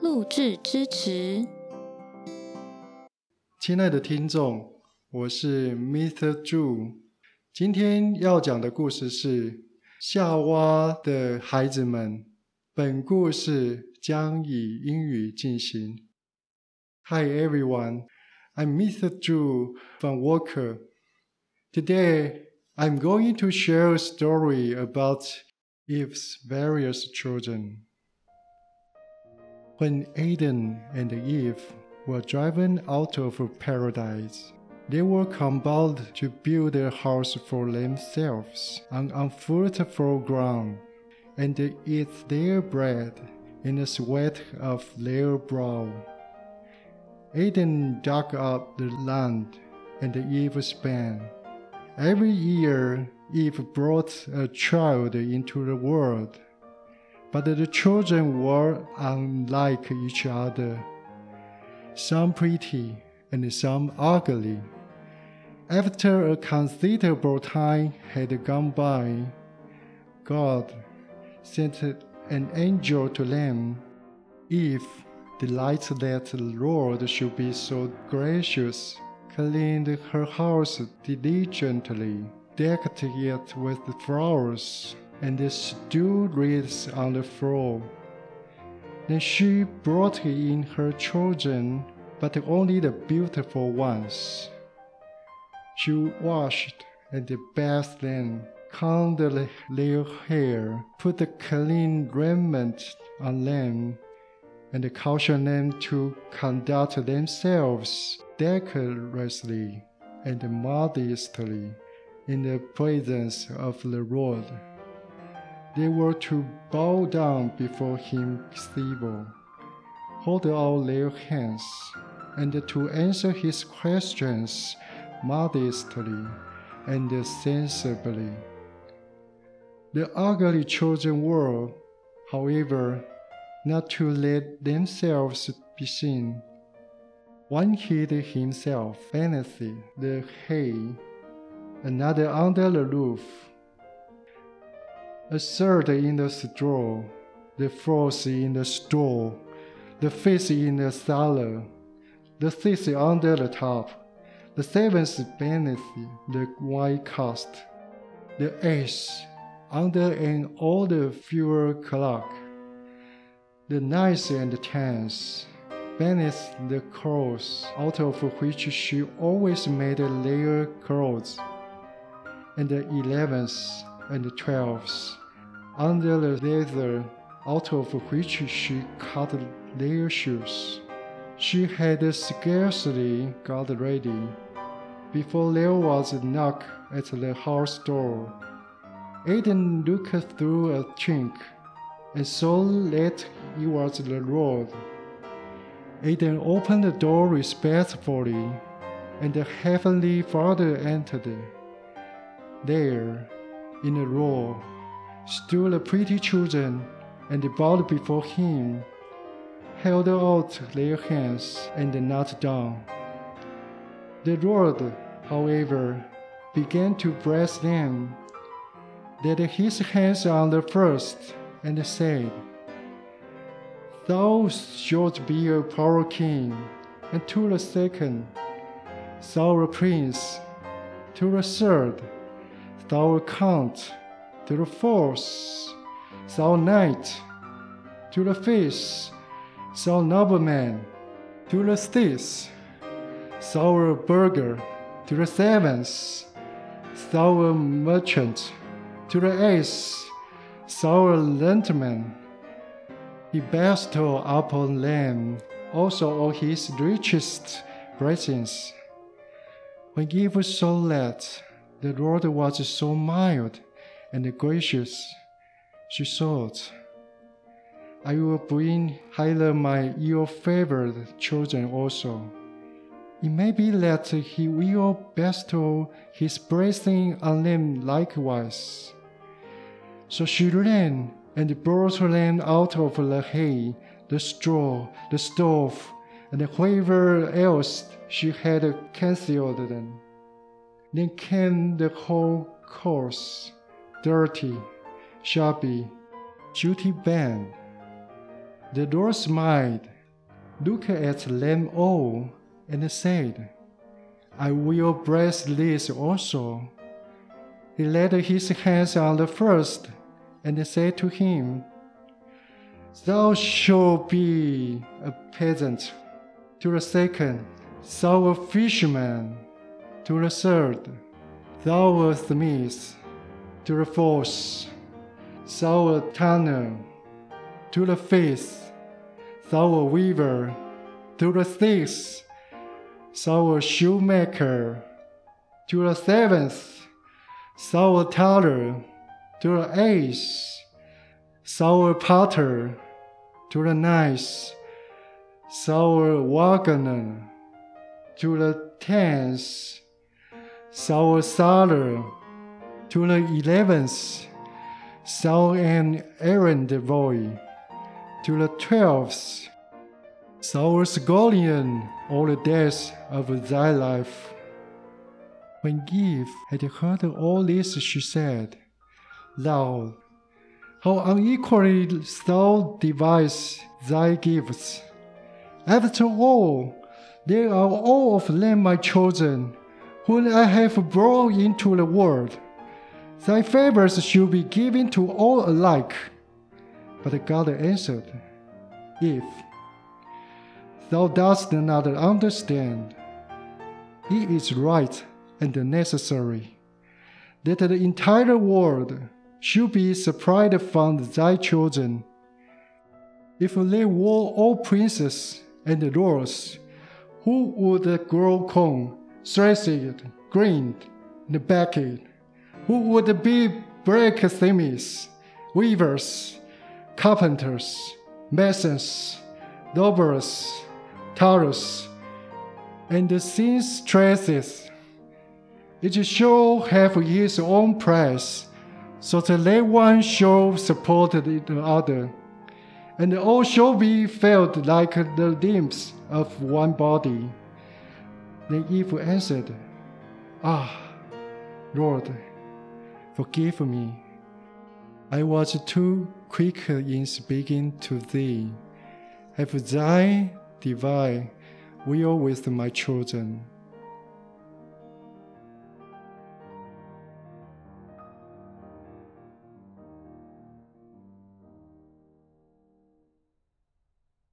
录制支持。亲爱的听众，我是 Mr. Chu，今天要讲的故事是夏娃的孩子们。本故事将以英语进行。Hi everyone, I'm Mr. Chu from Waker. Today, I'm going to share a story about Eve's various children. When Adam and Eve were driven out of paradise, they were compelled to build a house for themselves on unfruitful ground, and eat their bread in the sweat of their brow. Adam dug up the land, and Eve span. Every year, Eve brought a child into the world but the children were unlike each other, some pretty and some ugly. After a considerable time had gone by, God sent an angel to them. Eve delight that the Lord should be so gracious, cleaned her house diligently, decked it with flowers and stood wreaths on the floor. Then she brought in her children, but only the beautiful ones. She washed and bathed them, combed their hair, put a clean raiment on them, and cautioned them to conduct themselves decorously and modestly in the presence of the Lord. They were to bow down before him civil, hold out their hands, and to answer his questions modestly and sensibly. The ugly children were, however, not to let themselves be seen. One hid himself beneath the hay, another under the roof a third in the straw, the fourth in the store, the fifth in the cellar, the sixth under the top, the seventh beneath the white cast, the eighth under an old fuel clock, the ninth and tenth beneath the clothes out of which she always made layer clothes, and the eleventh and the twelfth under the leather out of which she cut their shoes. She had scarcely got ready before there was a knock at the house door. Adam looked through a chink and saw that it was the Lord. Adam opened the door respectfully, and the Heavenly Father entered. There, in a row, stood the pretty children and bowed before him, held out their hands and knelt down. The Lord, however, began to bless them, laid his hands on the first, and said, Thou shalt be a power king, and to the second, thou a prince, to the third, thou count to the fourth, thou knight, to the fifth, thou nobleman, to the sixth, thou a burgher, to the seventh, thou merchant, to the eighth, thou gentleman. He bestowed upon them also all his richest blessings. When Eve saw that the Lord was so mild and gracious, she thought, I will bring hither my ill-favored children also. It may be that he will bestow his blessing on them likewise. So she ran and brought them out of the hay, the straw, the stove, and wherever else she had concealed them. Then came the whole course, dirty, shabby, duty bound. The Lord smiled, looked at them all, and said, I will bless this also. He laid his hands on the first and said to him, Thou shalt be a peasant. To the second, thou a fisherman. To the third, thou a smith. To the fourth, thou a tanner. To the fifth, thou a weaver. To the sixth, thou a shoemaker. To the seventh, thou a tailor. To the eighth, thou a potter. To the ninth, thou a wagoner. To the tenth, sailor. To the eleventh, thou an errand boy. To the twelfth, a scullion all the days of thy life. When Eve had heard all this, she said, Thou, how unequally thou dividest thy gifts. After all, they are all of them my children, whom I have brought into the world. Thy favors should be given to all alike. But God answered, If thou dost not understand, it is right and necessary that the entire world should be separated from thy children. If they were all princes and lords, who would grow corn, thresh it, grind, and bake it? Who would be blacksmiths, weavers, carpenters, masons, laborers, tailors, and seamstresses? Each shall have its own price so that they one shall support the other, and all shall be felt like the limbs of one body. Then Eve answered, Ah, Lord, forgive me. I was too quick in speaking to thee. Have thy divine will with my children.